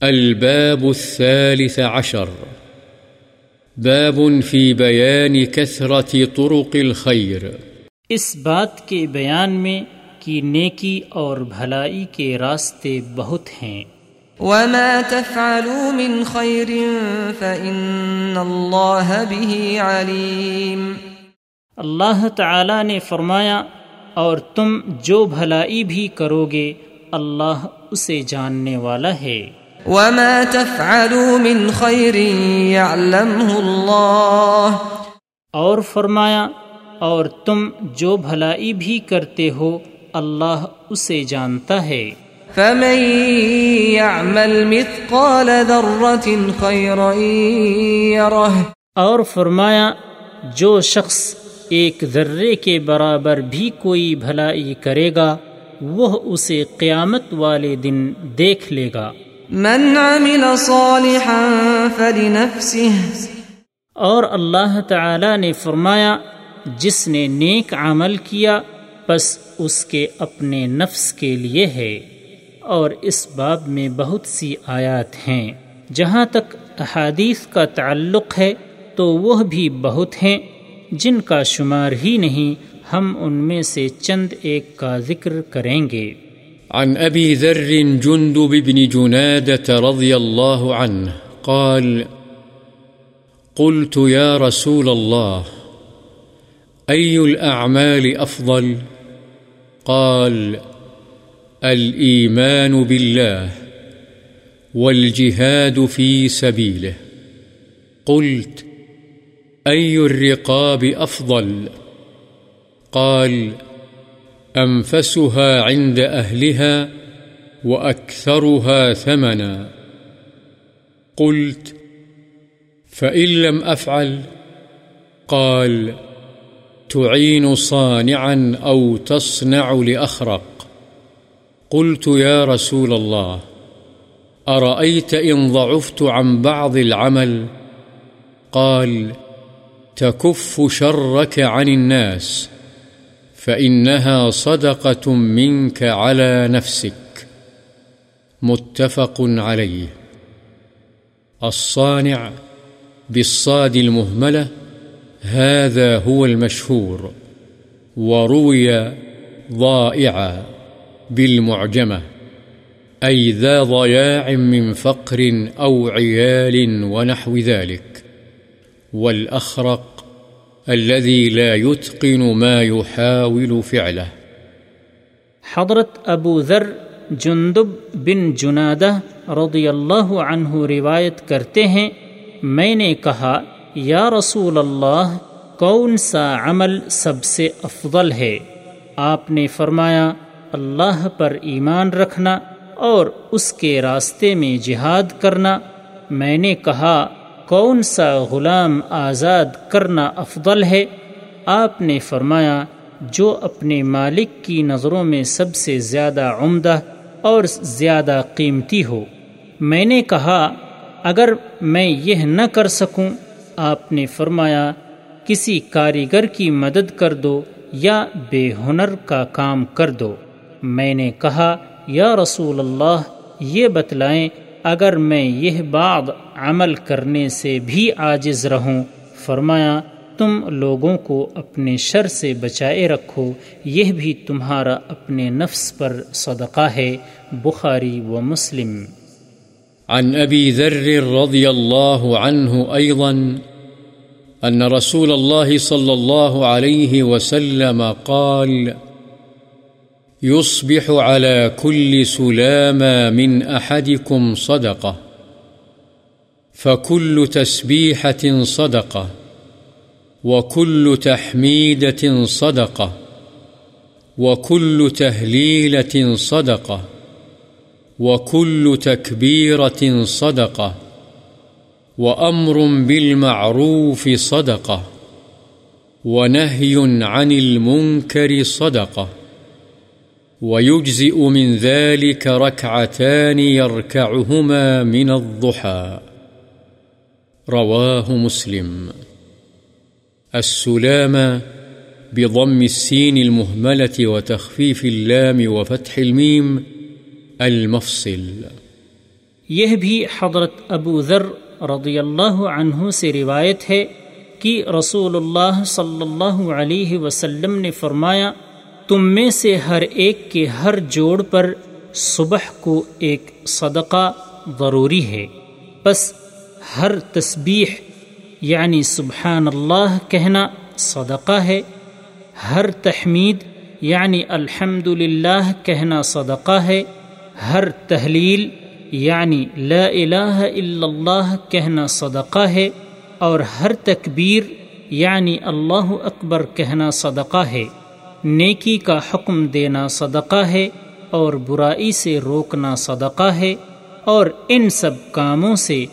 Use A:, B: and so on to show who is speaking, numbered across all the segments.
A: الباب الثالث عشر. باب في بيان كثرة طرق الخير.
B: اس بات کے بیان میں کہ نیکی اور بھلائی کے راستے بہت ہیں۔
C: وما تفعلوا من خير فإن الله به عليم۔
B: اللہ تعالی نے فرمایا اور تم جو بھلائی بھی کرو گے اللہ اسے جاننے والا ہے۔
C: وما تفعلوا من خير يعلمه الله
B: اور فرمایا اور تم جو بھلائی بھی کرتے ہو اللہ اسے جانتا ہے۔
C: فمن يعمل مثقال ذرة خيرا يره
B: اور فرمایا جو شخص ایک ذرے کے برابر بھی کوئی بھلائی کرے گا وہ اسے قیامت والے دن دیکھ لے گا۔
C: من عمل صالحا فلنفسه.
B: اور اللہ تعالی نے فرمایا، جس نے نیک عمل کیا بس اس کے اپنے نفس کے لیے ہے۔ اور اس باب میں بہت سی آیات ہیں۔ جہاں تک احادیث کا تعلق ہے، تو وہ بھی بہت ہیں۔ جن کا شمار ہی نہیں، ہم ان میں سے چند ایک کا ذکر کریں گے۔
A: عن أبي ذر جندب بن جنادة رضي الله عنه قال، قلت يا رسول الله، أي الأعمال أفضل؟ قال، الإيمان بالله والجهاد في سبيله. قلت، أي الرقاب أفضل؟ قال أنفسها عند أهلها وأكثرها ثمنا. قلت، فإن لم أفعل، قال، تعين صانعا أو تصنع لأخرق. قلت، يا رسول الله، أرأيت إن ضعفت عن بعض العمل؟ قال، تكف شرك عن الناس. فإنها صدقة منك على نفسك متفق عليه الصانع بالصاد المهملة هذا هو المشهور وروي ضائعا بالمعجمة أي ذا ضياع من فقر أو عيال ونحو ذلك والأخرق الذي لا يتقن ما يحاول فعله.
B: حضرت ابو ذر جندب بن جنادہ رضی اللہ عنہ روایت کرتے ہیں، میں نے کہا، یا رسول اللہ، کون سا عمل سب سے افضل ہے؟ آپ نے فرمایا، اللہ پر ایمان رکھنا اور اس کے راستے میں جہاد کرنا. میں نے کہا کون سا غلام آزاد کرنا افضل ہے؟ آپ نے فرمایا، جو اپنے مالک کی نظروں میں سب سے زیادہ عمدہ اور زیادہ قیمتی ہو۔ میں نے کہا، اگر میں یہ نہ کر سکوں، آپ نے فرمایا، کسی کاریگر کی مدد کر دو یا بے ہنر کا کام کر دو۔ میں نے کہا، یا رسول اللہ، یہ بتلائیں، اگر میں یہ بعض عمل کرنے سے بھی عاجز رہوں۔ فرمایا، تم لوگوں کو اپنے شر سے بچائے رکھو، یہ بھی تمہارا اپنے نفس پر صدقہ ہے۔ بخاری و مسلم۔
A: عن أبي ذر رضي الله عنه أيضا أن رسول الله صلى الله عليه وسلم قال يصبح على كل سلامة من أحدكم صدقة فكل تسبيحة صدقة وكل تحميدة صدقة وكل تهليلة صدقة وكل تكبيرة صدقة وأمر بالمعروف صدقة ونهي عن المنكر صدقة ويجزئ من ذلك ركعتان يركعهما من الضحى رواه مسلم. السلام بضم السين المهملة وتخفيف اللام وفتح الميم المفصل.
B: یہ بھی حضرت ابو ذر رضی اللہ عنہ سے روایت ہے کہ رسول اللہ صلی اللہ علیہ وسلم نے فرمایا، تم میں سے ہر ایک کے ہر جوڑ پر صبح کو ایک صدقہ ضروری ہے۔ بس ہر تسبیح یعنی سبحان اللہ کہنا صدقہ ہے، ہر تحمید یعنی الحمد کہنا صدقہ ہے، ہر تحلیل یعنی لا الہ الا اللہ کہنا صدقہ ہے، اور ہر تکبیر یعنی اللہ اکبر کہنا صدقہ ہے۔ نیکی کا حکم دینا صدقہ ہے، اور برائی سے روکنا صدقہ ہے، اور ان سب کاموں سے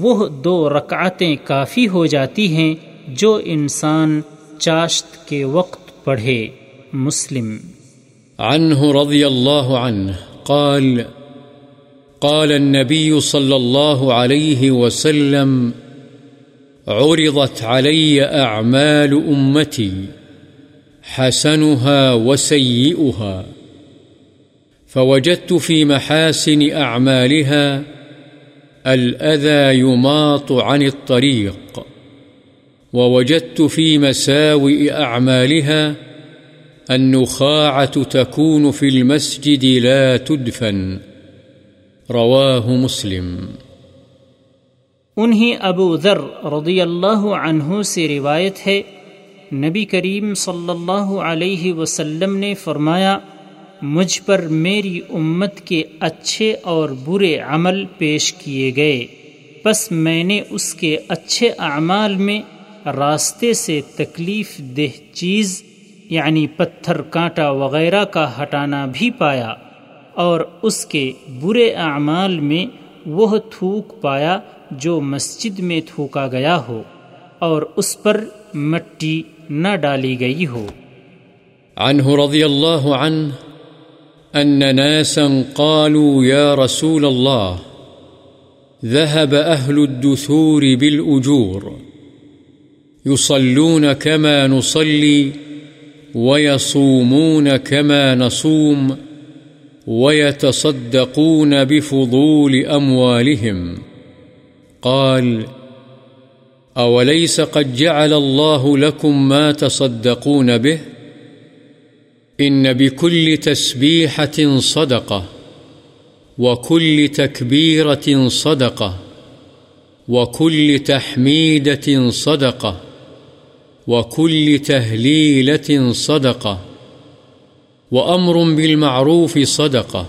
B: وہ دو رکعتیں کافی ہو جاتی ہیں جو انسان چاشت کے وقت پڑھے۔ مسلم۔
A: عنه رضي الله عنه قال قال النبي صلى الله عليه وسلم، عرضت علي أعمال أمتي حسنها وسيئها فوجدت في محاسن أعمالها الأذى يماط عن الطريق، ووجدت في مساوئ أعمالها النخاعة تكون في المسجد لا تدفن، رواه مسلم.
B: انہیں ابو ذر رضی اللہ عنہ سے روایت ہے، نبی کریم صلی اللہ علیہ وسلم نے فرمایا مجھ پر میری امت کے اچھے اور برے عمل پیش کیے گئے۔ بس میں نے اس کے اچھے اعمال میں راستے سے تکلیف دہ چیز یعنی پتھر، کانٹا وغیرہ کا ہٹانا بھی پایا اور اس کے برے اعمال میں وہ تھوک پایا جو مسجد میں تھوکا گیا ہو اور اس پر مٹی نہ ڈالی گئی ہو۔
A: عنه رضي الله عنه أن ناسا قالوا يا رسول الله ذهب أهل الدثور بالأجور يصلون كما نصلي ويصومون كما نصوم ويتصدقون بفضول أموالهم قال أوليس قد جعل الله لكم ما تصدقون به إن بكل تسبيحة صدقة وكل تكبيرة صدقة وكل تحميدة صدقة وكل تهليلة صدقة وأمر بالمعروف صدقة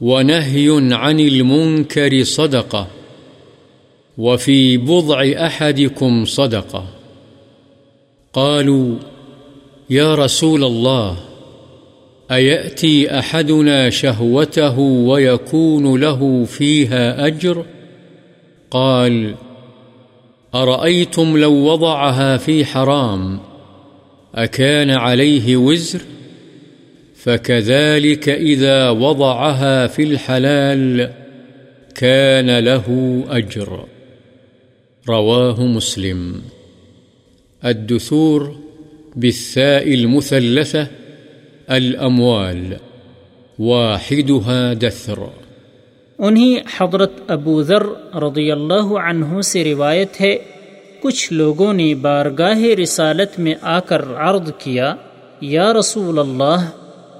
A: ونهي عن المنكر صدقة وفي بضع أحدكم صدقة قالوا يا رسول الله، أيأتي أحدنا شهوته ويكون له فيها أجر؟ قال، أرأيتم لو وضعها في حرام، أكان عليه وزر؟ فكذلك إذا وضعها في الحلال كان له أجر. رواه مسلم. الدثور بالثاء المثلثة الأموال، واحدها دثر
B: انہیں حضرت ابو ذر رضی اللہ عنہ سے روایت ہے، کچھ لوگوں نے بارگاہ رسالت میں آ کر عرض کیا، یا رسول اللہ،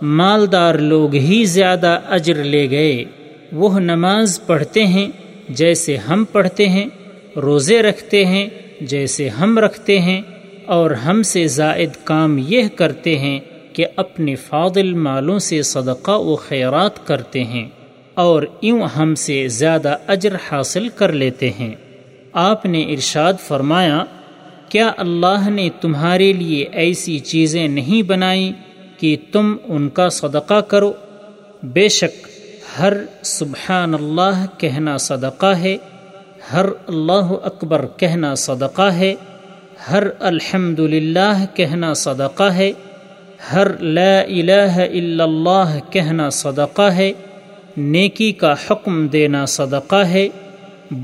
B: مالدار لوگ ہی زیادہ اجر لے گئے، وہ نماز پڑھتے ہیں جیسے ہم پڑھتے ہیں، روزے رکھتے ہیں جیسے ہم رکھتے ہیں۔ اور ہم سے زائد کام یہ کرتے ہیں کہ اپنے فاضل مالوں سے صدقہ و خیرات کرتے ہیں اور یوں ہم سے زیادہ اجر حاصل کر لیتے ہیں۔ آپ نے ارشاد فرمایا، کیا اللہ نے تمہارے لیے ایسی چیزیں نہیں بنائیں کہ تم ان کا صدقہ کرو؟ بے شک، ہر سبحان اللہ کہنا صدقہ ہے، ہر اللہ اکبر کہنا صدقہ ہے۔ ہر الحمد کہنا صدقہ ہے، ہر لا الہ الا اللہ کہنا صدقہ ہے، نیکی کا حکم دینا صدقہ ہے،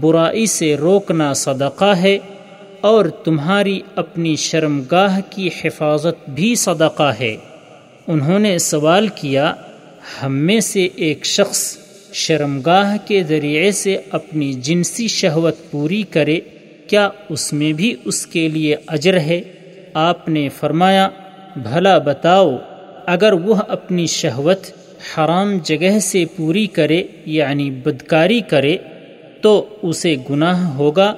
B: برائی سے روکنا صدقہ ہے، اور تمہاری اپنی شرمگاہ کی حفاظت بھی صدقہ ہے۔ انہوں نے سوال کیا، ہم میں سے ایک شخص شرمگاہ کے ذریعے سے اپنی جنسی شہوت پوری کرے کیا اس میں بھی اس کے لیے اجر ہے؟ آپ نے فرمایا، بھلا بتاؤ، اگر وہ اپنی شہوت حرام جگہ سے پوری کرے یعنی بدکاری کرے، تو اسے گناہ ہوگا،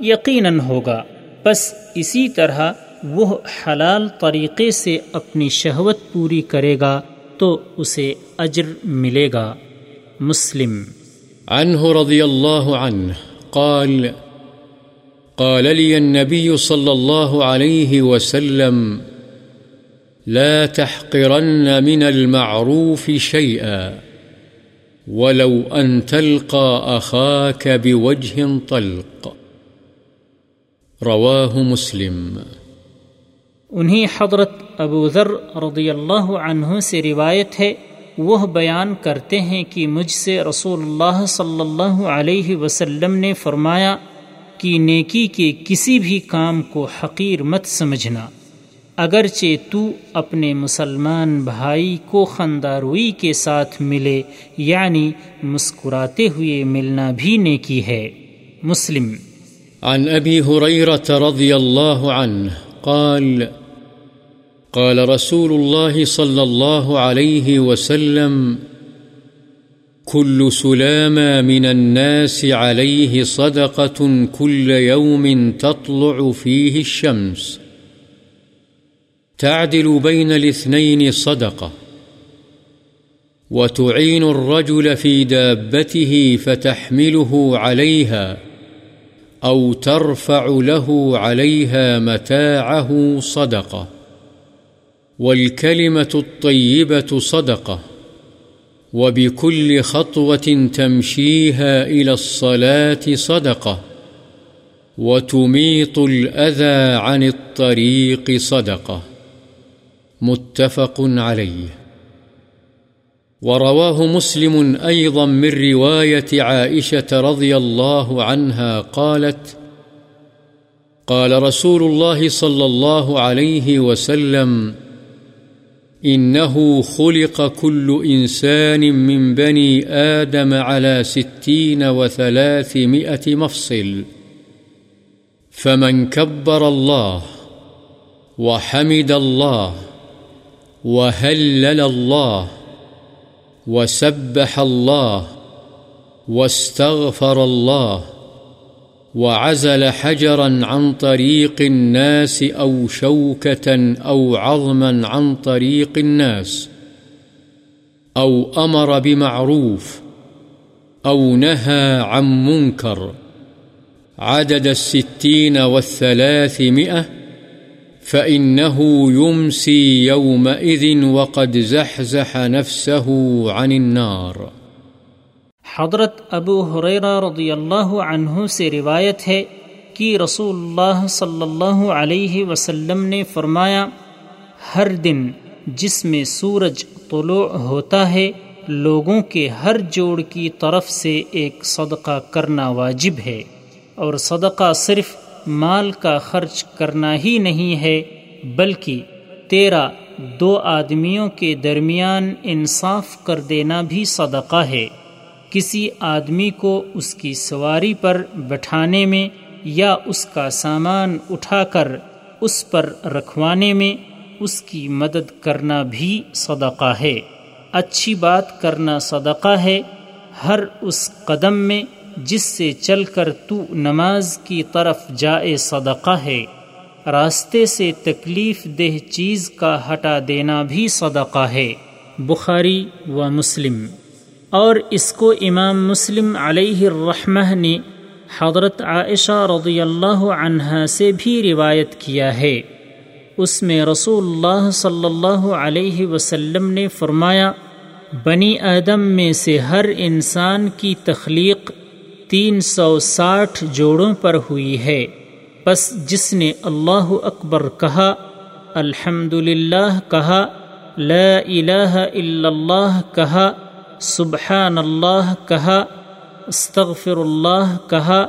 B: یقیناً ہوگا۔ بس اسی طرح وہ حلال طریقے سے اپنی شہوت پوری کرے گا، تو اسے اجر ملے گا۔ مسلم۔
A: عنه رضي الله عنه قال قال لي النبي صلى الله عليه وسلم، لا تحقرن من المعروف شيئا، ولو أن تلقى أخاك بوجه طلق. رواه مسلم.
B: انہیں حضرت ابو ذر رضی اللہ عنہ سے روایت ہے، وہ بیان کرتے ہیں کہ مجھ سے رسول اللہ صلی اللہ علیہ وسلم نے فرمایا کہ نیکی کے کسی بھی کام کو حقیر مت سمجھنا۔ اگرچہ تو اپنے مسلمان بھائی کو خنداروئی کے ساتھ ملے یعنی مسکراتے ہوئے ملنا بھی نیکی ہے۔ مسلم۔
A: عن أبي هريرة رضي الله عنه قال قال رسول الله صلى الله عليه وسلم كل سلامة من الناس عليه صدقة كل يوم تطلع فيه الشمس. تعدل بين الاثنين صدقة. وتعين الرجل في دابته فتحمله عليها أو ترفع له عليها متاعه صدقة. والكلمة الطيبة صدقة. وبكل خطوة تمشيها إلى الصلاة صدقة وتميط الأذى عن الطريق صدقة متفق عليه ورواه مسلم أيضا من رواية عائشة رضي الله عنها قالت قال رسول الله صلى الله عليه وسلم إنه خلق كل إنسان من بني آدم على ستين وثلاثمائة مفصل. فمن كبر الله وحمد الله وهلل الله وسبح الله واستغفر الله وعزل حجرا عن طريق الناس أو شوكة أو عظما عن طريق الناس أو أمر بمعروف أو نهى عن منكر عدد الستين والثلاثمائة فإنه يمسي يومئذ وقد زحزح نفسه عن النار
B: حضرت ابو حریرہ رضی اللہ عنہ سے روایت ہے کہ رسول اللہ صلی اللہ علیہ وسلم نے فرمایا، ہر دن جس میں سورج طلوع ہوتا ہے، لوگوں کے ہر جوڑ کی طرف سے ایک صدقہ کرنا واجب ہے۔ اور صدقہ صرف مال کا خرچ کرنا ہی نہیں ہے، بلکہ تیرا دو آدمیوں کے درمیان انصاف کر دینا بھی صدقہ ہے۔ کسی آدمی کو اس کی سواری پر بٹھانے میں یا اس کا سامان اٹھا کر اس پر رکھوانے میں اس کی مدد کرنا بھی صدقہ ہے۔ اچھی بات کرنا صدقہ ہے ہر اس قدم میں جس سے چل کر تو نماز کی طرف جائے صدقہ ہے۔ راستے سے تکلیف دہ چیز کا ہٹا دینا بھی صدقہ ہے۔ بخاری و مسلم اور اس کو امام مسلم علیہ الرحمہ نے حضرت عائشہ رضی اللہ عنہ سے بھی روایت کیا ہے۔ اس میں رسول اللہ صلی اللہ علیہ وسلم نے فرمایا، بنی آدم میں سے ہر انسان کی تخلیق تین سو ساٹھ جوڑوں پر ہوئی ہے۔ بس جس نے اللہ اکبر کہا الحمد للہ کہا، لا الہ الا اللہ کہا سبحان اللہ کہا استغفر اللہ کہا،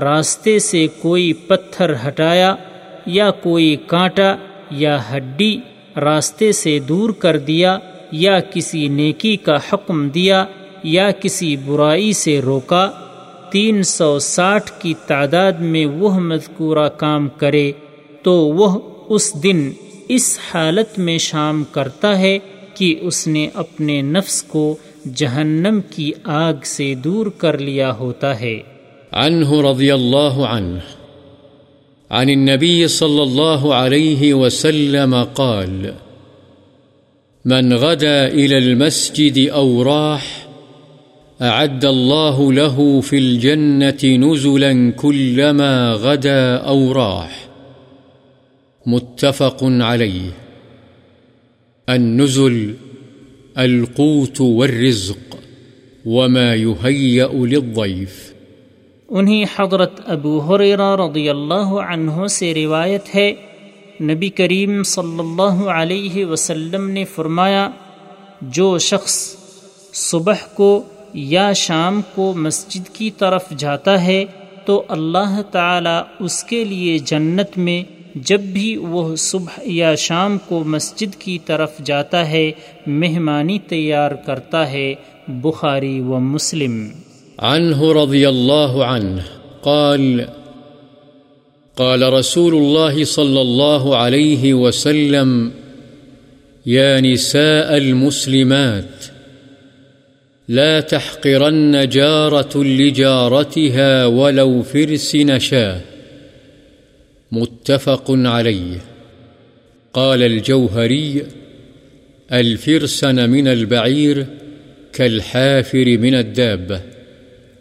B: راستے سے کوئی پتھر ہٹایا یا کوئی کانٹا یا ہڈی راستے سے دور کر دیا یا کسی نیکی کا حکم دیا یا کسی برائی سے روکا، تین سو ساٹھ کی تعداد میں وہ مذکورہ کام کرے تو وہ اس دن اس حالت میں شام کرتا ہے کہ اس نے اپنے نفس کو جہنم کی آگ سے دور کر لیا ہوتا ہے۔
A: عنه رضي الله عنه عن النبي صلى الله عليه وسلم قال، من غدا إلى المسجد أو راح أعد الله له في الجنة نزلا كلما غدا أو راح. متفق عليه النزل القوت والرزق وما يهيأ للضيف.
B: انہیں حضرت ابو حریرہ رضی اللہ عنہ سے روایت ہے، نبی کریم صلی اللہ علیہ وسلم نے فرمایا، جو شخص صبح کو یا شام کو مسجد کی طرف جاتا ہے، تو اللہ تعالی اس کے لیے جنت میں جب بھی وہ صبح یا شام کو مسجد کی طرف جاتا ہے، مہمانی تیار کرتا ہے بخاری و مسلم۔
A: عنه رضي الله عنه قال قال رسول الله صلى الله عليه وسلم يا نساء المسلمات، لا تحقرن جارة لجارتها ولو فرس نشاه متفق عليه قال الجوهري الفرسن من البعير كالحافر من الدابة۔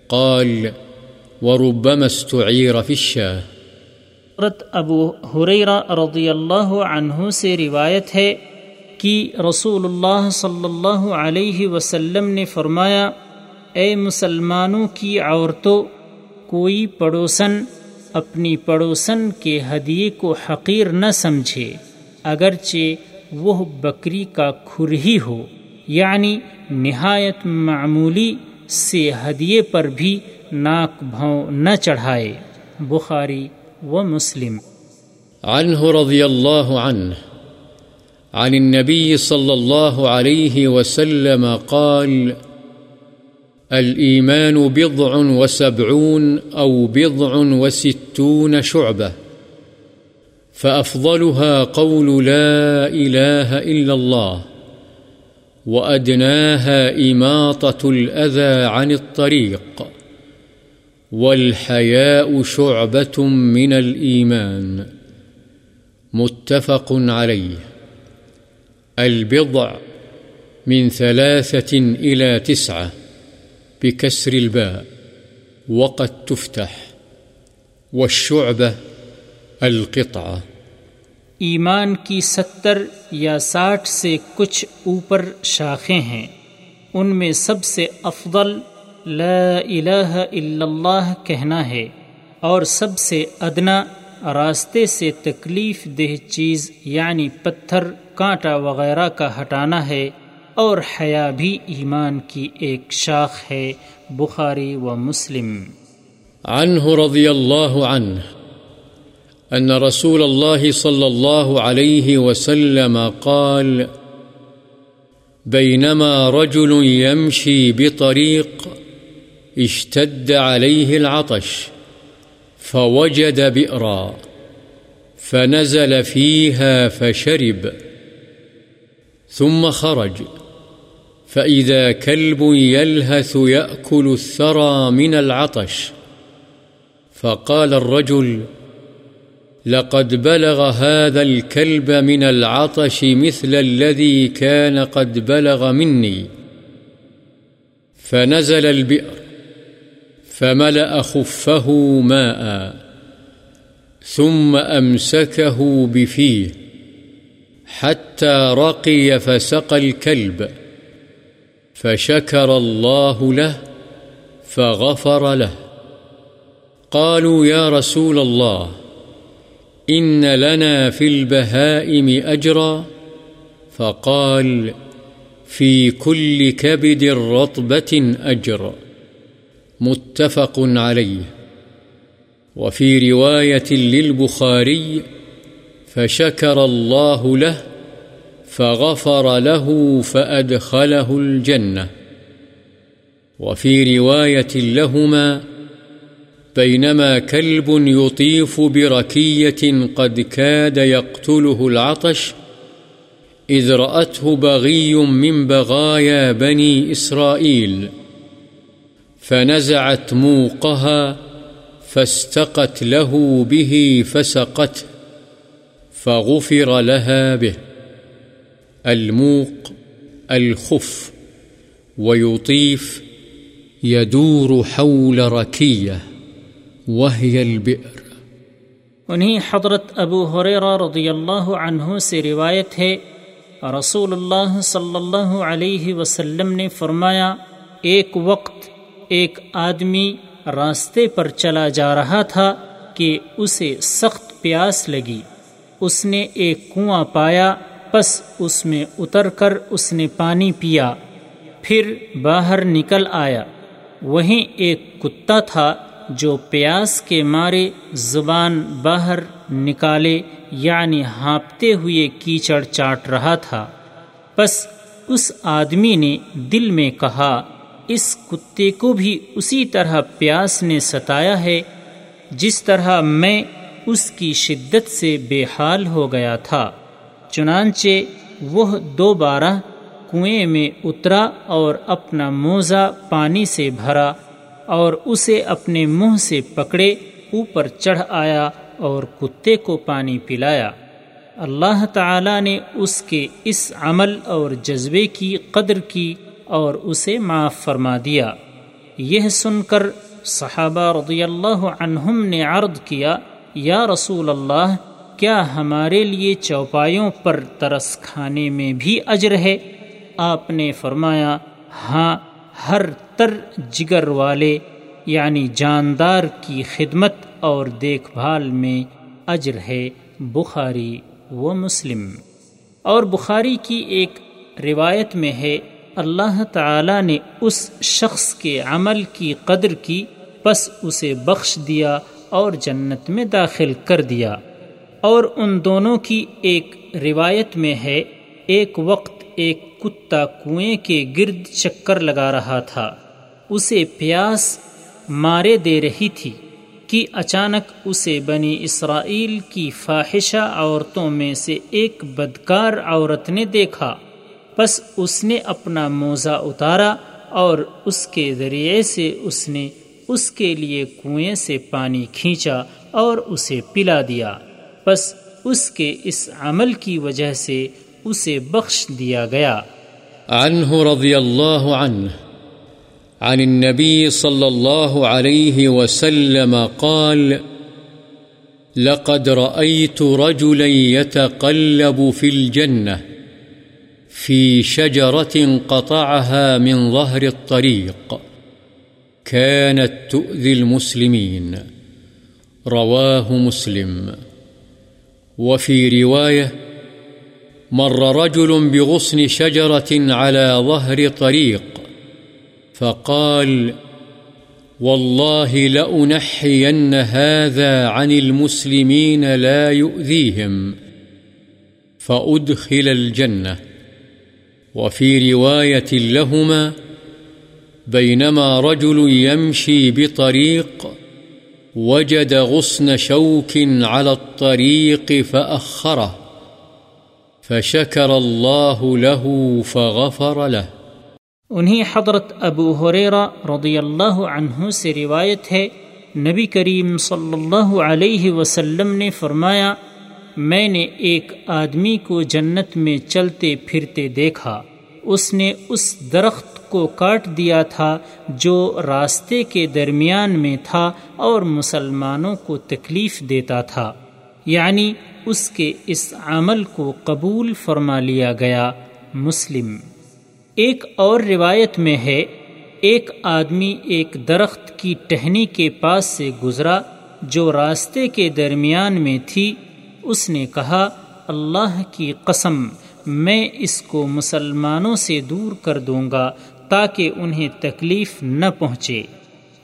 A: قال، وربما استعير في الشاه۔
B: حضرت ابو حریرہ رضی اللہ عنہ سے روایت ہے کہ رسول اللہ صلی اللہ علیہ وسلم نے فرمایا، اے مسلمانوں کی عورتوں، کوئی پڑوسن اپنی پڑوسن کے ہدیے کو حقیر نہ سمجھے، اگرچہ وہ بکری کا کھر ہی ہو۔ یعنی نہایت معمولی سے ہدیے پر بھی ناک بھاؤں نہ چڑھائے۔ بخاری و مسلم۔
A: عنه رضي الله عنه عن النبي صلى الله عليه وسلم قال الإيمان بضع وسبعون أو بضع وستون شعبة، فأفضلها قول لا إله إلا الله، وأدناها إماطة الأذى عن الطريق، والحياء شعبة من الإيمان، متفق عليه. البضع من ثلاثة إلى تسعة. بكسر الباء وقد تفتح والشعبة القطعة
B: ایمان کی ستر یا ساٹھ سے کچھ اوپر شاخیں ہیں، ان میں سب سے افضل لا الہ الا اللہ کہنا ہے اور سب سے ادنا راستے سے تکلیف دہ چیز یعنی پتھر، کانٹا وغیرہ کا ہٹانا ہے۔ اور حیا بھی ایمان کی ایک شاخ ہے، بخاری و مسلم۔
A: عنه رضي الله عنه أن رسول الله صلى الله عليه وسلم قال بينما رجل يمشي بطريق اشتد عليه العطش فوجد بئرا فنزل فيها فشرب ثم خرج. فإذا كلب يلهث يأكل الثرى من العطش فقال الرجل، لقد بلغ هذا الكلب من العطش مثل الذي كان قد بلغ مني. فنزل البئر، فملأ خفه ماء، ثم أمسكه بفيه حتى رقي فسقى الكلب. فشكر الله له فغفر له. قالوا يا رسول الله إن لنا في البهائم أجرا فقال في كل كبد رطبة أجر متفق عليه وفي رواية للبخاري فشكر الله له فغفر له فأدخله الجنة. وفي رواية لهما، بينما كلب يطيف بركية قد كاد يقتله العطش، إذ رأته بغي من بغايا بني إسرائيل. فنزعت موقها فاستقت له به فسقته، فغفر لها به. الموق، الخف، ويطيف، يدور حول ركية، وهي البئر.
B: انہیں حضرت ابو حریرہ رضی اللہ عنہ سے روایت ہے، رسول اللہ صلی اللہ علیہ وسلم نے فرمایا، ایک وقت ایک آدمی راستے پر چلا جا رہا تھا کہ اسے سخت پیاس لگی۔ اس نے ایک کنواں پایا پس اس میں اتر کر اس نے پانی پیا۔ پھر باہر نکل آیا۔ وہیں ایک کتا تھا جو پیاس کے مارے زبان باہر نکالے یعنی ہانپتے ہوئے کیچڑ چاٹ رہا تھا۔ بس اس آدمی نے دل میں کہا، اس کتے کو بھی اسی طرح پیاس نے ستایا ہے، جس طرح میں اس کی شدت سے بے حال ہو گیا تھا۔ چنانچہ وہ دوبارہ کنویں میں اترا اور اپنا موزہ پانی سے بھرا اور اسے اپنے منہ سے پکڑے، اوپر چڑھ آیا اور کتے کو پانی پلایا۔ اللہ تعالی نے اس کے اس عمل اور جذبے کی قدر کی اور اسے معاف فرما دیا۔ یہ سن کر صحابہ رضی اللہ عنہم نے عرض کیا، یا رسول اللہ کیا ہمارے لیے چوپایوں پر ترس کھانے میں بھی اجر ہے؟ آپ نے فرمایا ہاں ہر تر جگر والے یعنی جاندار کی خدمت اور دیکھ بھال میں اجر ہے۔ بخاری و مسلم۔ اور بخاری کی ایک روایت میں ہے، اللہ تعالی نے اس شخص کے عمل کی قدر کی، پس اسے بخش دیا اور جنت میں داخل کر دیا۔ اور ان دونوں کی ایک روایت میں ہے، ایک وقت ایک کتا کنویں کے گرد چکر لگا رہا تھا۔ اسے پیاس مارے دے رہی تھی کہ اچانک اسے بنی اسرائیل کی فاحشہ عورتوں میں سے ایک بدکار عورت نے دیکھا۔ بس اس نے اپنا موزہ اتارا اور اس کے ذریعے سے اس نے اس کے لیے کنویں سے پانی کھینچا اور اسے پلا دیا۔ بس اس کے اس عمل کی وجہ سے اسے بخش دیا گیا۔
A: عنه رضی اللہ عنہ، عن النبي صلى الله عليه وسلم قال، لقد رأيت رجلا يتقلب في الجنة في شجرة قطعها من ظهر الطريق كانت تؤذي المسلمين رواه مسلم۔ وفي رواية مر رجل بغصن شجرة على ظهر طريق فقال، والله لأنحين هذا عن المسلمين لا يؤذيهم، فأدخل الجنة. وفي رواية لهما، بينما رجل يمشي بطريق وجد غصن شوك على الطريق فأخره، فشكر الله له فغفر له.
B: انہیں حضرت ابو حریرہ رضی اللہ عنہ سے روایت ہے، نبی کریم صلی اللہ علیہ وسلم نے فرمایا، میں نے ایک آدمی کو جنت میں چلتے پھرتے دیکھا، اس نے اس درخت کو کاٹ دیا تھا جو راستے کے درمیان میں تھا اور مسلمانوں کو تکلیف دیتا تھا۔ یعنی اس کے اس عمل کو قبول فرما لیا گیا۔ مسلم۔ ایک اور روایت میں ہے، ایک آدمی ایک درخت کی ٹہنی کے پاس سے گزرا جو راستے کے درمیان میں تھی۔ اس نے کہا، اللہ کی قسم، میں اس کو مسلمانوں سے دور کر دوں گا۔ تاکہ انہیں تکلیف نہ پہنچے۔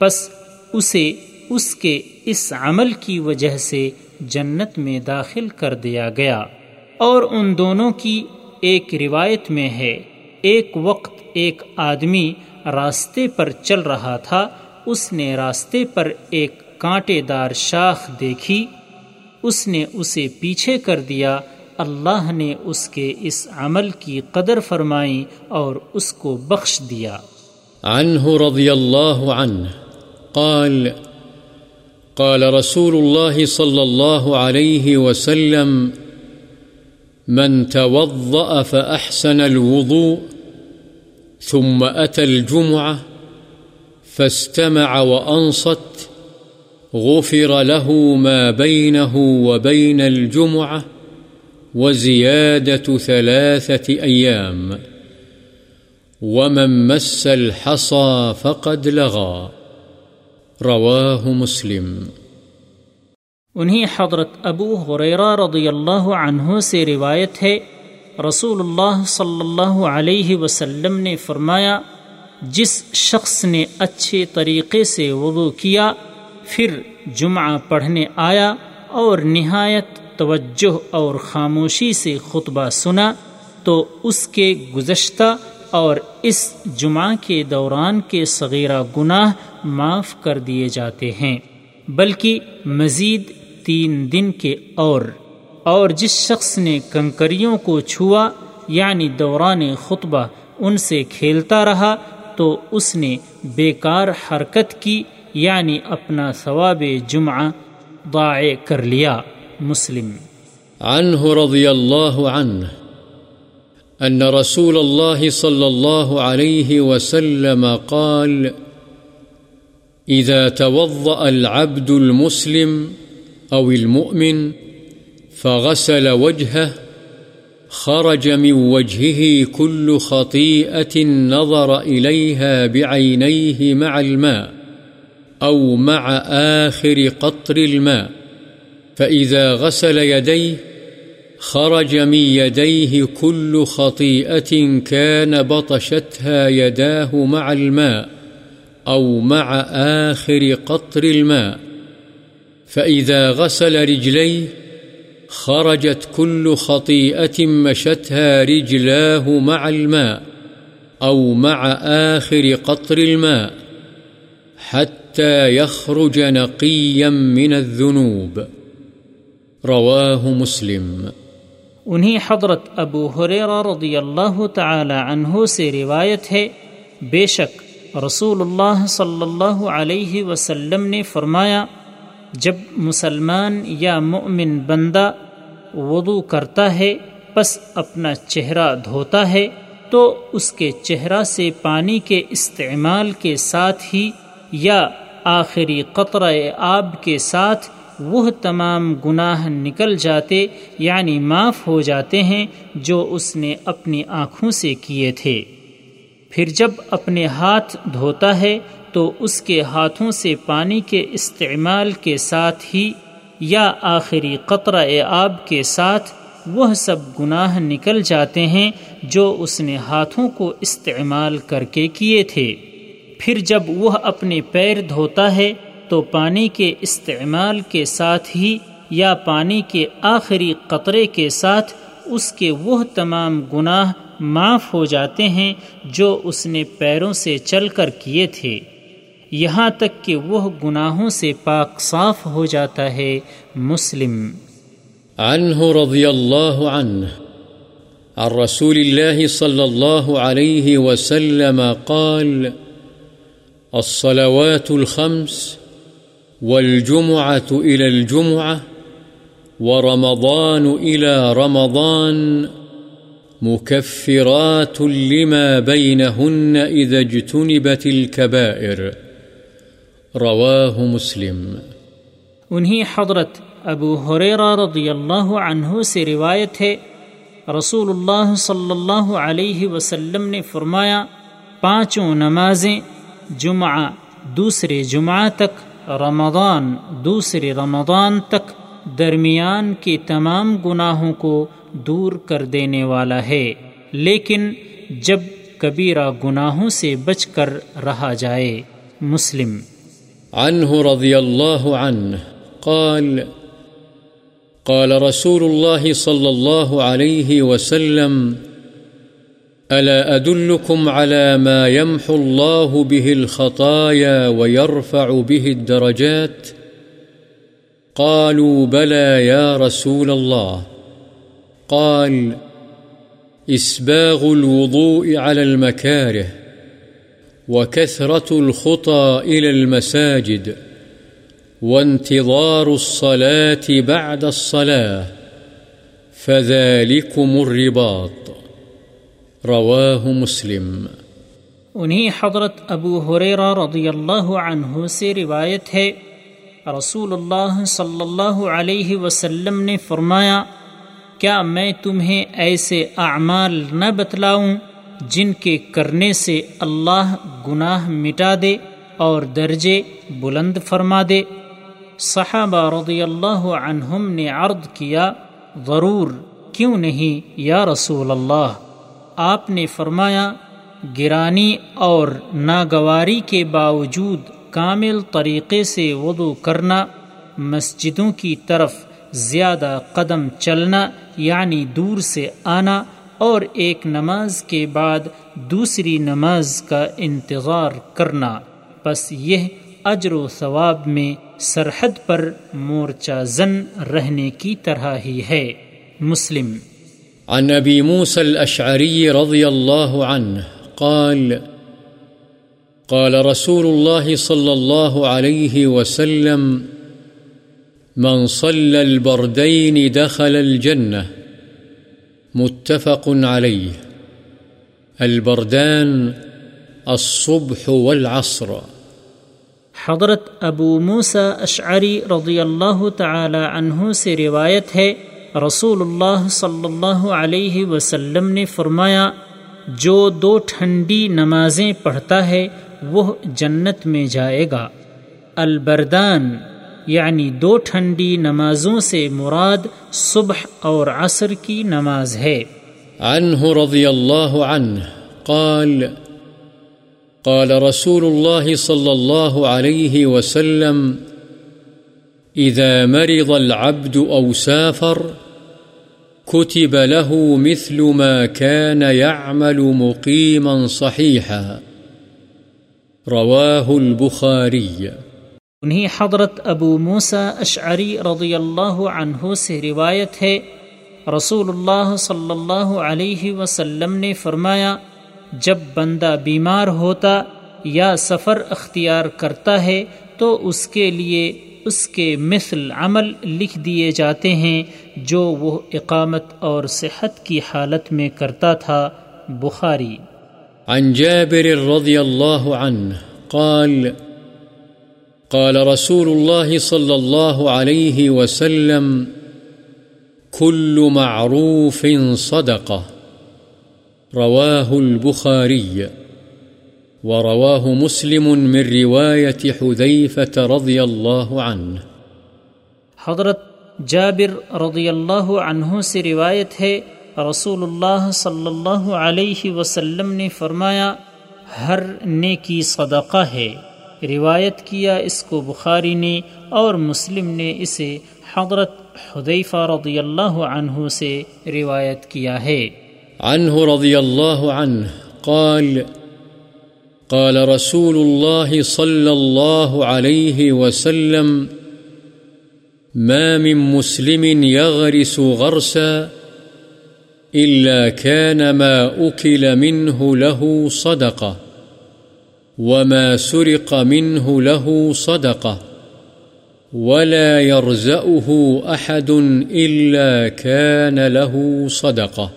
B: بس اسے اس کے اس عمل کی وجہ سے جنت میں داخل کر دیا گیا۔ اور ان دونوں کی ایک روایت میں ہے، ایک وقت ایک آدمی راستے پر چل رہا تھا، اس نے راستے پر ایک کانٹے دار شاخ دیکھی، اس نے اسے پیچھے کر دیا اللہ نے اس کے اس عمل کی قدر فرمائی اور اس کو بخش دیا۔
A: عنه رضي الله عنه قال قال رسول الله صلى الله عليه وسلم، من توضأ فأحسن الوضوء، ثم أتى الجمعة، فاستمع وأنصت، غفر له ما بينه وبين الجمعة وزيادة ثلاثة أيام. ومن مس الحصى فقد لغى. رواه مسلم.
B: انہیں حضرت ابو حریرہ رضی اللہ عنہ سے روایت ہے، رسول اللہ صلی اللہ علیہ وسلم نے فرمایا، جس شخص نے اچھے طریقے سے وضو کیا، پھر جمعہ پڑھنے آیا اور نہایت توجہ اور خاموشی سے خطبہ سنا تو اس کے گزشتہ اور اس جمعہ کے دوران کے صغیرہ گناہ معاف کر دیے جاتے ہیں، بلکہ مزید تین دن کے اور۔ اور جس شخص نے کنکریوں کو چھوا یعنی دوران خطبہ ان سے کھیلتا رہا، تو اس نے بیکار حرکت کی یعنی اپنا ثواب جمعہ ضائع کر لیا۔ مسلم۔
A: عنه رضي الله عنه أن رسول الله صلى الله عليه وسلم قال إذا توضأ العبد المسلم أو المؤمن فغسل وجهه، خرج من وجهه كل خطيئة نظر إليها بعينيه مع الماء أو مع آخر قطر الماء. فإذا غسل يديه خرج من يديه كل خطيئة كان بطشتها يداه مع الماء أو مع آخر قطر الماء فإذا غسل رجليه خرجت كل خطيئة مشتها رجلاه مع الماء أو مع آخر قطر الماء حتى يخرج نقيا من الذنوب رواه مسلم.
B: انہیں حضرت ابو حریرہ رضی اللہ تعالی عنہ سے روایت ہے، بے شک رسول اللہ صلی اللہ علیہ وسلم نے فرمایا، جب مسلمان یا مؤمن بندہ وضو کرتا ہے، پس اپنا چہرہ دھوتا ہے، تو اس کے چہرہ سے پانی کے استعمال کے ساتھ ہی یا آخری قطرہ آب کے ساتھ وہ تمام گناہ نکل جاتے یعنی معاف ہو جاتے ہیں جو اس نے اپنی آنکھوں سے کیے تھے۔ پھر جب اپنے ہاتھ دھوتا ہے تو اس کے ہاتھوں سے پانی کے استعمال کے ساتھ ہی یا آخری قطرہ آب کے ساتھ وہ سب گناہ نکل جاتے ہیں جو اس نے ہاتھوں کو استعمال کر کے کیے تھے۔ پھر جب وہ اپنے پیر دھوتا ہے تو پانی کے استعمال کے ساتھ ہی یا پانی کے آخری قطرے کے ساتھ اس کے وہ تمام گناہ معاف ہو جاتے ہیں جو اس نے پیروں سے چل کر کیے تھے۔ یہاں تک کہ وہ گناہوں سے پاک صاف ہو جاتا ہے مسلم۔
A: عنه رضي الله عنه عن رسول الله صلى الله عليه وسلم قال، الصلوات الخمس والجمعة إلى الجمعة ورمضان إلى رمضان مكفرات لما بينهن إذا اجتنبت الكبائر. رواه مسلم.
B: انہی حضرت ابو حریرہ رضی اللہ عنہ سے روایت ہے، رسول اللہ صلی اللہ علیہ وسلم نے فرمایا، پانچوں نمازیں جمعہ دوسرے جمعہ تک رمضان دوسرے رمضان تک درمیان کے تمام گناہوں کو دور کر دینے والا ہے، لیکن جب کبیرہ گناہوں سے بچ کر رہا جائے۔ مسلم۔
A: عنه رضي الله عنه قال قال رسول الله صلى الله عليه وسلم ألا أدلكم على ما يمحو الله به الخطايا ويرفع به الدرجات قالوا بلى يا رسول الله قال إسباغ الوضوء على المكاره وكثرة الخطى إلى المساجد وانتظار الصلاة بعد الصلاة فذلكم الرباط رواه مسلم۔
B: انہی حضرت ابو حریرہ رضی اللہ عنہ سے روایت ہے، رسول اللہ صلی اللہ علیہ وسلم نے فرمایا، کیا میں تمہیں ایسے اعمال نہ بتلاؤں جن کے کرنے سے اللہ گناہ مٹا دے اور درجے بلند فرما دے؟ صحابہ رضی اللہ عنہم نے عرض کیا، ضرور، کیوں نہیں یا رسول اللہ؟ آپ نے فرمایا، گرانی اور ناگواری کے باوجود کامل طریقے سے وضو کرنا، مسجدوں کی طرف زیادہ قدم چلنا یعنی دور سے آنا اور ایک نماز کے بعد دوسری نماز کا انتظار کرنا۔ بس یہ اجر و ثواب میں سرحد پر مورچہ زن رہنے کی طرح ہی ہے۔ مسلم
A: عن أبي موسى الأشعري رضي الله عنه قال قال رسول الله صلى الله عليه وسلم، من صلى البردين دخل الجنة متفق عليه. البردان الصبح والعصر.
B: حضرت ابو موسى اشعری رضی اللہ تعالی عنہ سے روایت ہے رسول اللہ صلی اللہ علیہ وسلم نے فرمایا، جو دو ٹھنڈی نمازیں پڑھتا ہے، وہ جنت میں جائے گا۔ البردان یعنی دو ٹھنڈی نمازوں سے مراد صبح اور عصر کی نماز ہے۔
A: عنه رضی اللہ عنہ قال قال رسول الله صلى الله عليه وسلم إذا مرض العبد أو سافر كتب له مثل ما كان يعمل مقيما صحيحا. رواه البخاري.
B: انہی حضرت ابو موسا اشعری رضی اللہ عنہ سے روایت ہے، رسول اللہ صلی اللہ علیہ وسلم نے فرمایا، جب بندہ بیمار ہوتا یا سفر اختیار کرتا ہے، تو اس کے لیے اس کے مثل عمل لکھ دیے جاتے ہیں جو وہ اقامت اور صحت کی حالت میں کرتا تھا، بخاری۔
A: عن جابر رضی اللہ عنہ قال قال رسول الله صلى الله عليه وسلم كل معروف صدقة رواه البخاري ورواه مسلم من رواية حذيفة رضي الله عنه.
B: حضرت جابر رضی اللہ عنہ سے روایت ہے رسول اللہ صلی اللہ علیہ وسلم نے فرمایا ہر نیکی صدقہ ہے۔ روایت کیا اس کو بخاری نے اور مسلم نے اسے حضرت حدیفہ رضی اللہ عنہ سے روایت کیا ہے۔
A: عنه رضي الله عنه قال قال رسول الله صلى الله عليه وسلم، ما من مسلم يغرس غرسا إلا كان ما أكل منه له صدقة وما سرق منه له صدقة ولا يرزأه أحد إلا كان له صدقة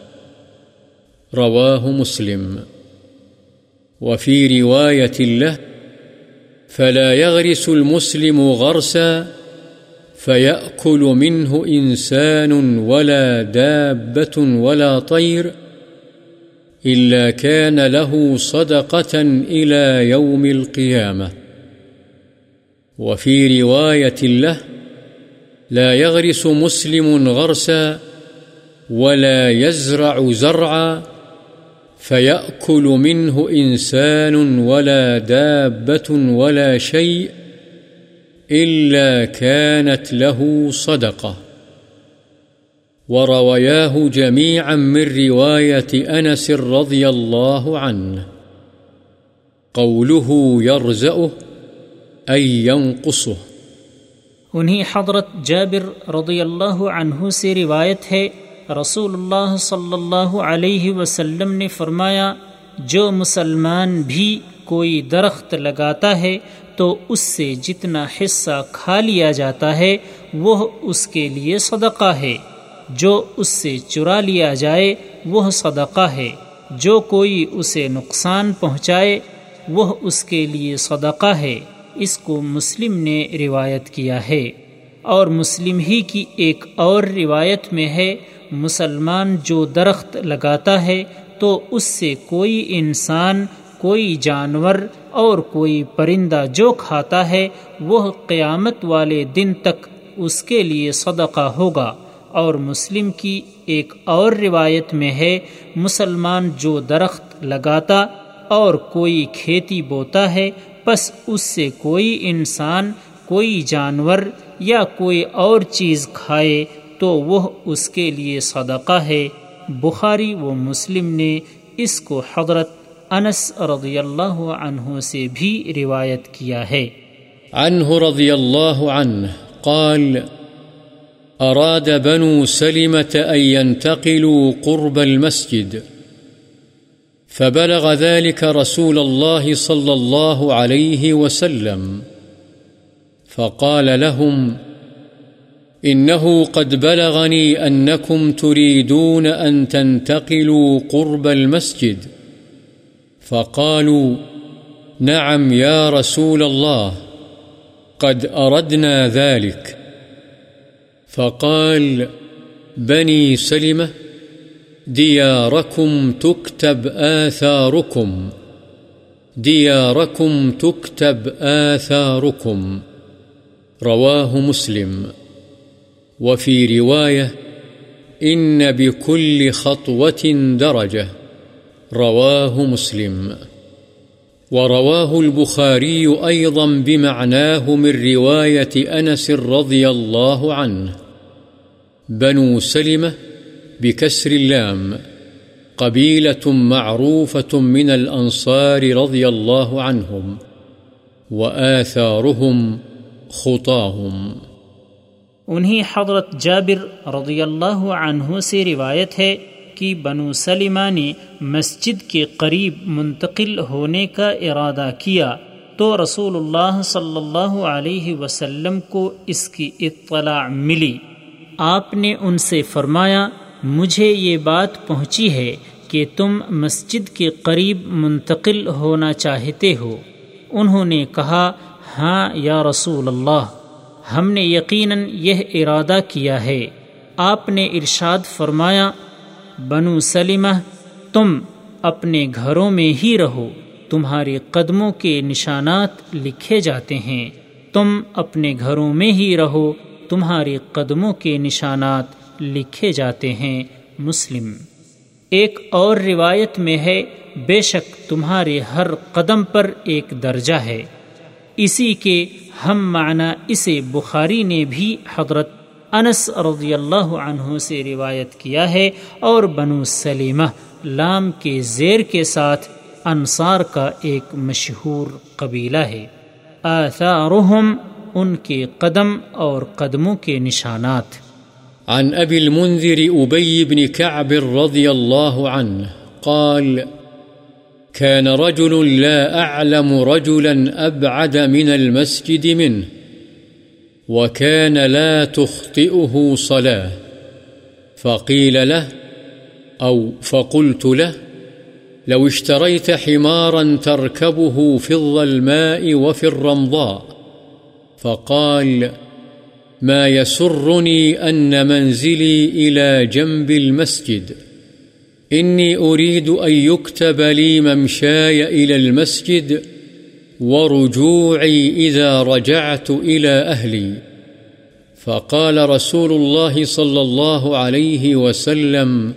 A: رواه مسلم۔ وفي رواية له، فلا يغرس المسلم غرسا، فيأكل منه إنسان ولا دابة ولا طير، إلا كان له صدقة إلى يوم القيامة. وفي رواية له، لا يغرس مسلم غرسا، ولا يزرع زرعا فيأكل منه إنسان ولا دابة ولا شيء إلا كانت له صدقة وروياه جميعا من رواية أنس رضي الله عنه قوله يرزأه أي ينقصه
B: انہیں حضرت جابر رضی اللہ عنہ سے روایت ہے رسول اللہ صلی اللہ علیہ وسلم نے فرمایا، جو مسلمان بھی کوئی درخت لگاتا ہے، تو اس سے جتنا حصہ کھا لیا جاتا ہے، وہ اس کے لیے صدقہ ہے۔ جو اس سے چرا لیا جائے، وہ صدقہ ہے۔ جو کوئی اسے نقصان پہنچائے، وہ اس کے لیے صدقہ ہے۔ اس کو مسلم نے روایت کیا ہے۔ اور مسلم ہی کی ایک اور روایت میں ہے مسلمان جو درخت لگاتا ہے تو اس سے کوئی انسان، کوئی جانور اور کوئی پرندہ جو کھاتا ہے، وہ قیامت والے دن تک اس کے لیے صدقہ ہوگا۔ اور مسلم کی ایک اور روایت میں ہے، مسلمان جو درخت لگاتا اور کوئی کھیتی بوتا ہے بس اس سے کوئی انسان، کوئی جانور یا کوئی اور چیز کھائے تو وہ اس کے لیے صدقہ ہے۔ بخاری و مسلم نے اس کو حضرت انس رضی اللہ عنہ سے بھی روایت کیا ہے۔
A: عنه رضی اللہ عنہ قال أراد بنو سلمة أن ينتقلوا قرب المسجد، فبلغ ذلك رسول الله صلى الله عليه وسلم، فقال لهم إنه قد بلغني أنكم تريدون أن تنتقلوا قرب المسجد. فقالوا، نعم يا رسول الله، قد أردنا ذلك. فقال، بني سلمة، دياركم تكتب آثاركم. دياركم تكتب آثاركم. رواه مسلم. وفي رواية إن بكل خطوة درجة. رواه مسلم. ورواه البخاري أيضا بمعناه من رواية أنس رضي الله عنه. بنو سلمة بكسر اللام. قبيلة معروفة من الأنصار رضي الله عنهم. وآثارهم خطاهم.
B: انہیں حضرت جابر رضی اللہ عنہ سے روایت ہے کہ بنو سلمہ نے مسجد کے قریب منتقل ہونے کا ارادہ کیا تو رسول اللہ صلی اللہ علیہ وسلم کو اس کی اطلاع ملی۔ آپ نے ان سے فرمایا، مجھے یہ بات پہنچی ہے کہ تم مسجد کے قریب منتقل ہونا چاہتے ہو۔ انہوں نے کہا ہاں یا رسول اللہ۔ ہم نے یقیناً یہ ارادہ کیا ہے۔ آپ نے ارشاد فرمایا، بنو سلمہ تم اپنے گھروں میں ہی رہو۔ تمہارے قدموں کے نشانات لکھے جاتے ہیں۔ تم اپنے گھروں میں ہی رہو۔ تمہارے قدموں کے نشانات لکھے جاتے ہیں۔ مسلم۔ ایک اور روایت میں ہے، بے شک تمہارے ہر قدم پر ایک درجہ ہے۔ اسی کے ہم معنی اسے بخاری نے بھی حضرت انس رضی اللہ عنہ سے روایت کیا ہے اور بنو سلیمہ لام کے زیر کے ساتھ انصار کا ایک مشہور قبیلہ ہے۔ آثارہم ان کے قدم اور قدموں کے نشانات۔
A: عن ابی المنذر ابی بن کعب رضی اللہ عنہ قال كان رجل لا أعلم رجلا أبعد من المسجد منه، وكان لا تخطئه صلاة. فقيل له، أو فقلت له، لو اشتريت حمارا تركبه في الظلماء وفي الرمضاء. فقال، ما يسرني أن منزلي إلى جنب المسجد. إني أريد أن يكتب لي ممشاي إلى المسجد ورجوعي إذا رجعت إلى أهلي. فقال رسول الله صلى الله عليه وسلم،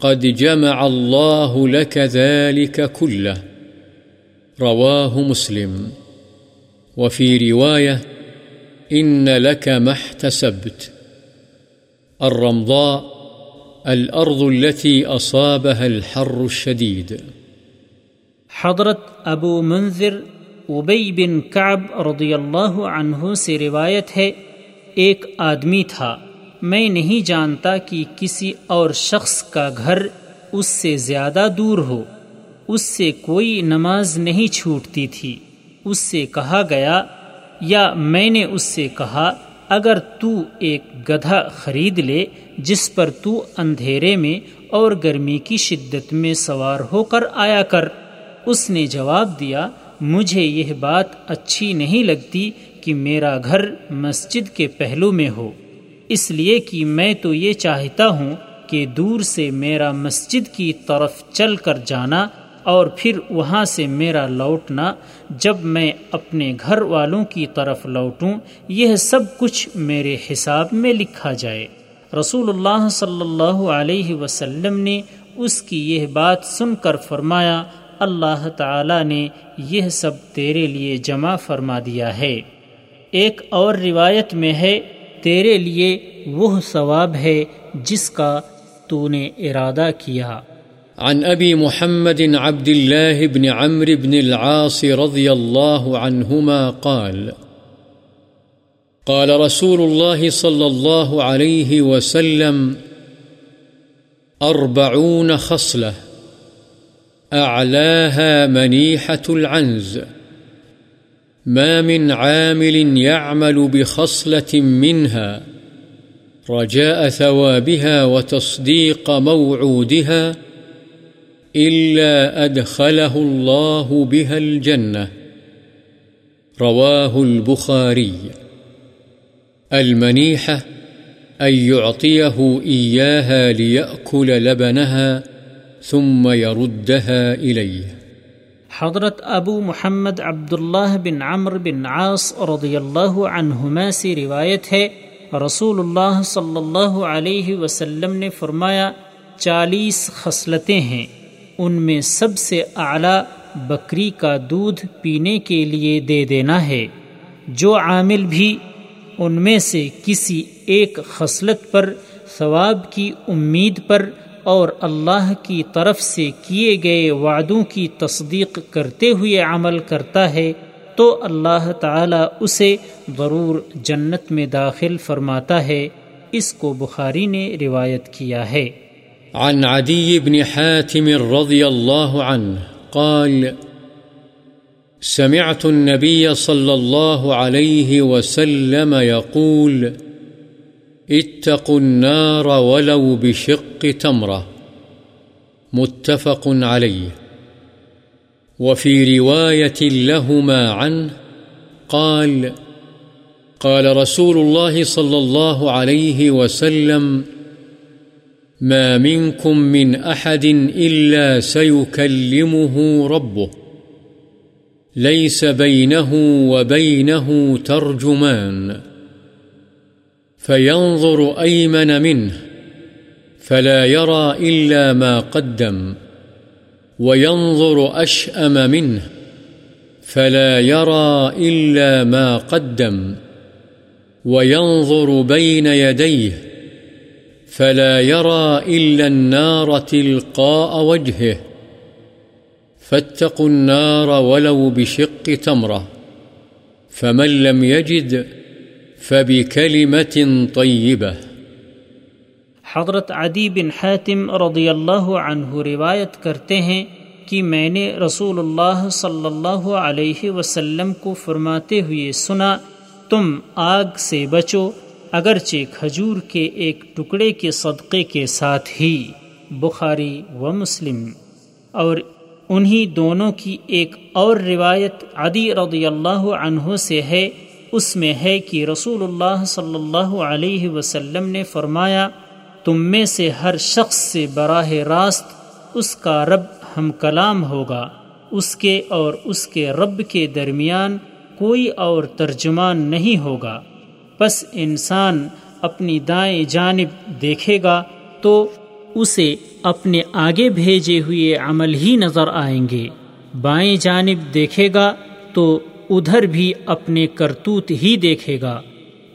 A: قد جمع الله لك ذلك كله. رواه مسلم. وفي رواية، إن لك ما احتسبت. الرمضاء الأرض التي أصابها الحر الشديد.
B: حضرت ابو منظر ابئی بن کعب رضی اللہ عنہ سے روایت ہے، ایک آدمی تھا۔ میں نہیں جانتا کہ کسی اور شخص کا گھر اس سے زیادہ دور ہو۔ اس سے کوئی نماز نہیں چھوٹتی تھی۔ اس سے کہا گیا، یا میں نے اس سے کہا اگر تو ایک گدھا خرید لے، جس پر تو اندھیرے میں اور گرمی کی شدت میں سوار ہو کر آیا کر۔ اس نے جواب دیا، مجھے یہ بات اچھی نہیں لگتی کہ میرا گھر مسجد کے پہلو میں ہو۔ اس لیے کہ میں تو یہ چاہتا ہوں کہ دور سے میرا مسجد کی طرف چل کر جانا اور پھر وہاں سے میرا لوٹنا جب میں اپنے گھر والوں کی طرف لوٹوں، یہ سب کچھ میرے حساب میں لکھا جائے۔ رسول اللہ صلی اللہ علیہ وسلم نے اس کی یہ بات سن کر فرمایا، اللہ تعالی نے یہ سب تیرے لیے جمع فرما دیا ہے۔ ایک اور روایت میں ہے، تیرے لیے وہ ثواب ہے جس کا تو نے ارادہ کیا۔
A: عن أبي محمد عبد الله بن عمرو بن العاص رضي الله عنهما قال قال رسول الله صلى الله عليه وسلم، أربعون خصلة، أعلاها منيحة العنز، ما من عامل يعمل بخصلة منها، رجاء ثوابها وتصديق موعودها إلا أدخله الله بها الجنة. رواه البخاري. المنيحة أن يعطيه إياها ليأكل لبنها ثم يردها إليه.
B: حضرت ابو محمد عبداللہ بن عمر بن عاص رضی اللہ عنہما سے روایت ہے، رسول اللہ صلی اللہ علیہ وسلم نے فرمایا، چالیس خصلتیں ہیں۔ ان میں سب سے اعلیٰ بکری کا دودھ پینے کے لیے دے دینا ہے۔ جو عامل بھی، ان میں سے کسی ایک خصلت پر، ثواب کی امید پر اور اللہ کی طرف سے کیے گئے وعدوں کی تصدیق کرتے ہوئے عمل کرتا ہے، تو اللہ تعالی اسے ضرور جنت میں داخل فرماتا ہے۔ اس کو بخاری نے روایت کیا ہے۔
A: عن عدي بن حاتم رضي الله عنه قال، سمعت النبي صلى الله عليه وسلم يقول، اتقوا النار ولو بشق تمرة. متفق عليه. وفي رواية لهما عنه قال قال رسول الله صلى الله عليه وسلم ما منكم من أحد إلا سيكلمه ربه. ليس بينه وبينه ترجمان. فينظر أيمن منه، فلا يرى إلا ما قدم. وينظر أشأم منه، فلا يرى إلا ما قدم. وينظر بين يديه فلا يرى إلا النار تلقاء وجهه. فاتقوا النار ولو بشق تمرة فمن لم يجد فبكلمة طيبة.
B: حضرت عدی بن حاتم رضی اللہ عنہ روایت کرتے ہیں کہ میں نے رسول اللہ صلی اللہ علیہ وسلم کو فرماتے ہوئے سنا، تم آگ سے بچو اگرچہ کھجور کے ایک ٹکڑے کے صدقے کے ساتھ ہی بخاری و مسلم اور انہی دونوں کی ایک اور روایت عدی رضی اللہ عنہ سے ہے، اس میں ہے کہ رسول اللہ صلی اللہ علیہ وسلم نے فرمایا، تم میں سے ہر شخص سے براہ راست اس کا رب ہم کلام ہوگا، اس کے اور اس کے رب کے درمیان کوئی اور ترجمان نہیں ہوگا۔ بس انسان اپنی دائیں جانب دیکھے گا تو اسے اپنے آگے بھیجے ہوئے عمل ہی نظر آئیں گے۔ بائیں جانب دیکھے گا تو ادھر بھی اپنے کرتوت ہی دیکھے گا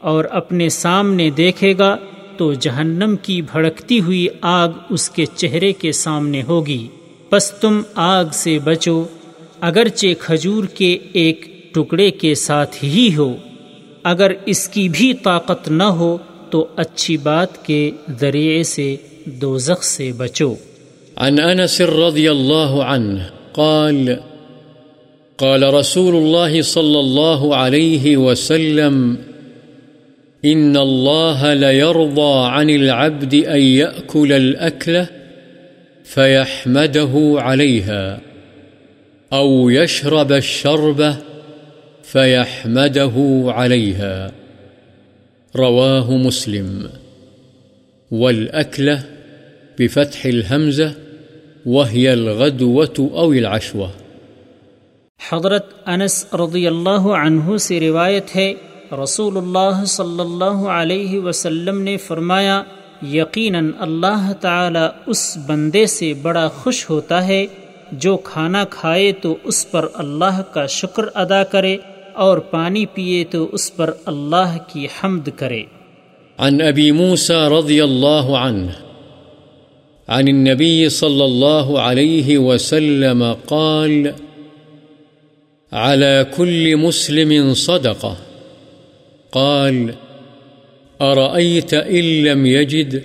B: اور اپنے سامنے دیکھے گا تو جہنم کی بھڑکتی ہوئی آگ اس کے چہرے کے سامنے ہوگی۔ پس تم آگ سے بچو، اگرچہ کھجور کے ایک ٹکڑے کے ساتھ ہی ہو۔ اگر اس کی بھی طاقت نہ ہو تو اچھی بات کے ذریعے سے دوزخ سے بچو۔
A: عن انس رضی اللہ عنہ قال قال رسول الله صلى الله عليه وسلم إن الله ليرضى عن العبد أن يأكل الأكلة فيحمده عليها أو يشرب الشربة فيحمده عليها رواه مسلم والأكلة بفتح الهمزة وهي الغدوة أو العشوة
B: حضرت انس رضی اللہ عنہ سے روایت ہے رسول اللہ صلی اللہ علیہ وسلم نے فرمایا، یقیناً اللہ تعالی اس بندے سے بڑا خوش ہوتا ہے جو کھانا کھائے تو اس پر اللہ کا شکر ادا کرے۔ اور پانی پیے تو اس پر اللہ کی حمد کرے۔
A: عن ابی موسى رضی اللہ عنہ، عن النبي صلى الله عليه وسلم قال على كل مسلم صدقة قال أرأيت إن لم يجد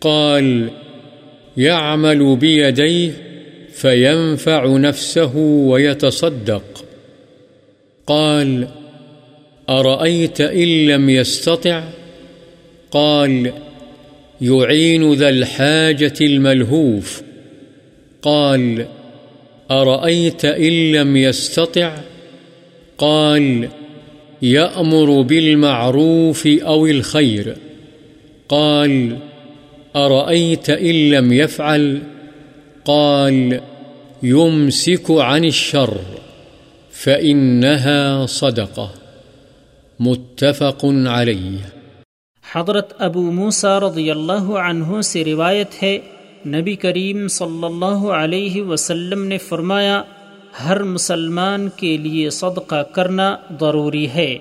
A: قال يعمل بيديه فينفع نفسه ويتصدق قال، أرأيت إن لم يستطع؟ قال، يعين ذا الحاجة الملهوف. قال، أرأيت إن لم يستطع؟ قال، يأمر بالمعروف أو الخير. قال، أرأيت إن لم يفعل؟ قال، يمسك عن الشر. فإنها صدقة متفق عليه۔
B: حضرت ابو موسیٰ رضی اللہ عنہ سے روایت ہے، نبی کریم صلی اللہ علیہ وسلم نے فرمایا، ہر مسلمان کے لیے صدقہ کرنا ضروری ہے۔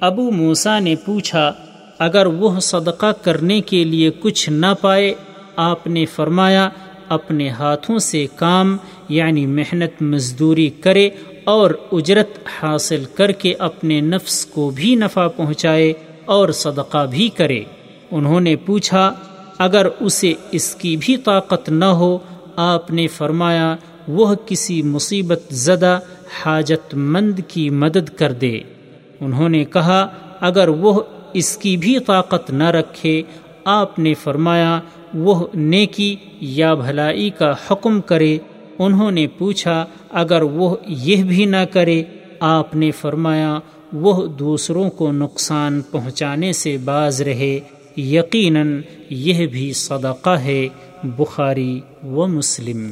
B: ابو موسا نے پوچھا، اگر وہ صدقہ کرنے کے لیے کچھ نہ پائے، آپ نے فرمایا، اپنے ہاتھوں سے کام یعنی محنت مزدوری کرے اور اجرت حاصل کر کے اپنے نفس کو بھی نفع پہنچائے اور صدقہ بھی کرے۔ انہوں نے پوچھا، اگر اسے اس کی بھی طاقت نہ ہو، آپ نے فرمایا، وہ کسی مصیبت زدہ، حاجت مند کی مدد کر دے۔ انہوں نے کہا، اگر وہ اس کی بھی طاقت نہ رکھے، آپ نے فرمایا، وہ نیکی یا بھلائی کا حکم کرے۔ انہوں نے پوچھا، اگر وہ یہ بھی نہ کرے، آپ نے فرمایا، وہ دوسروں کو نقصان پہنچانے سے باز رہے، یقیناً یہ بھی صدقہ ہے، بخاری و مسلم۔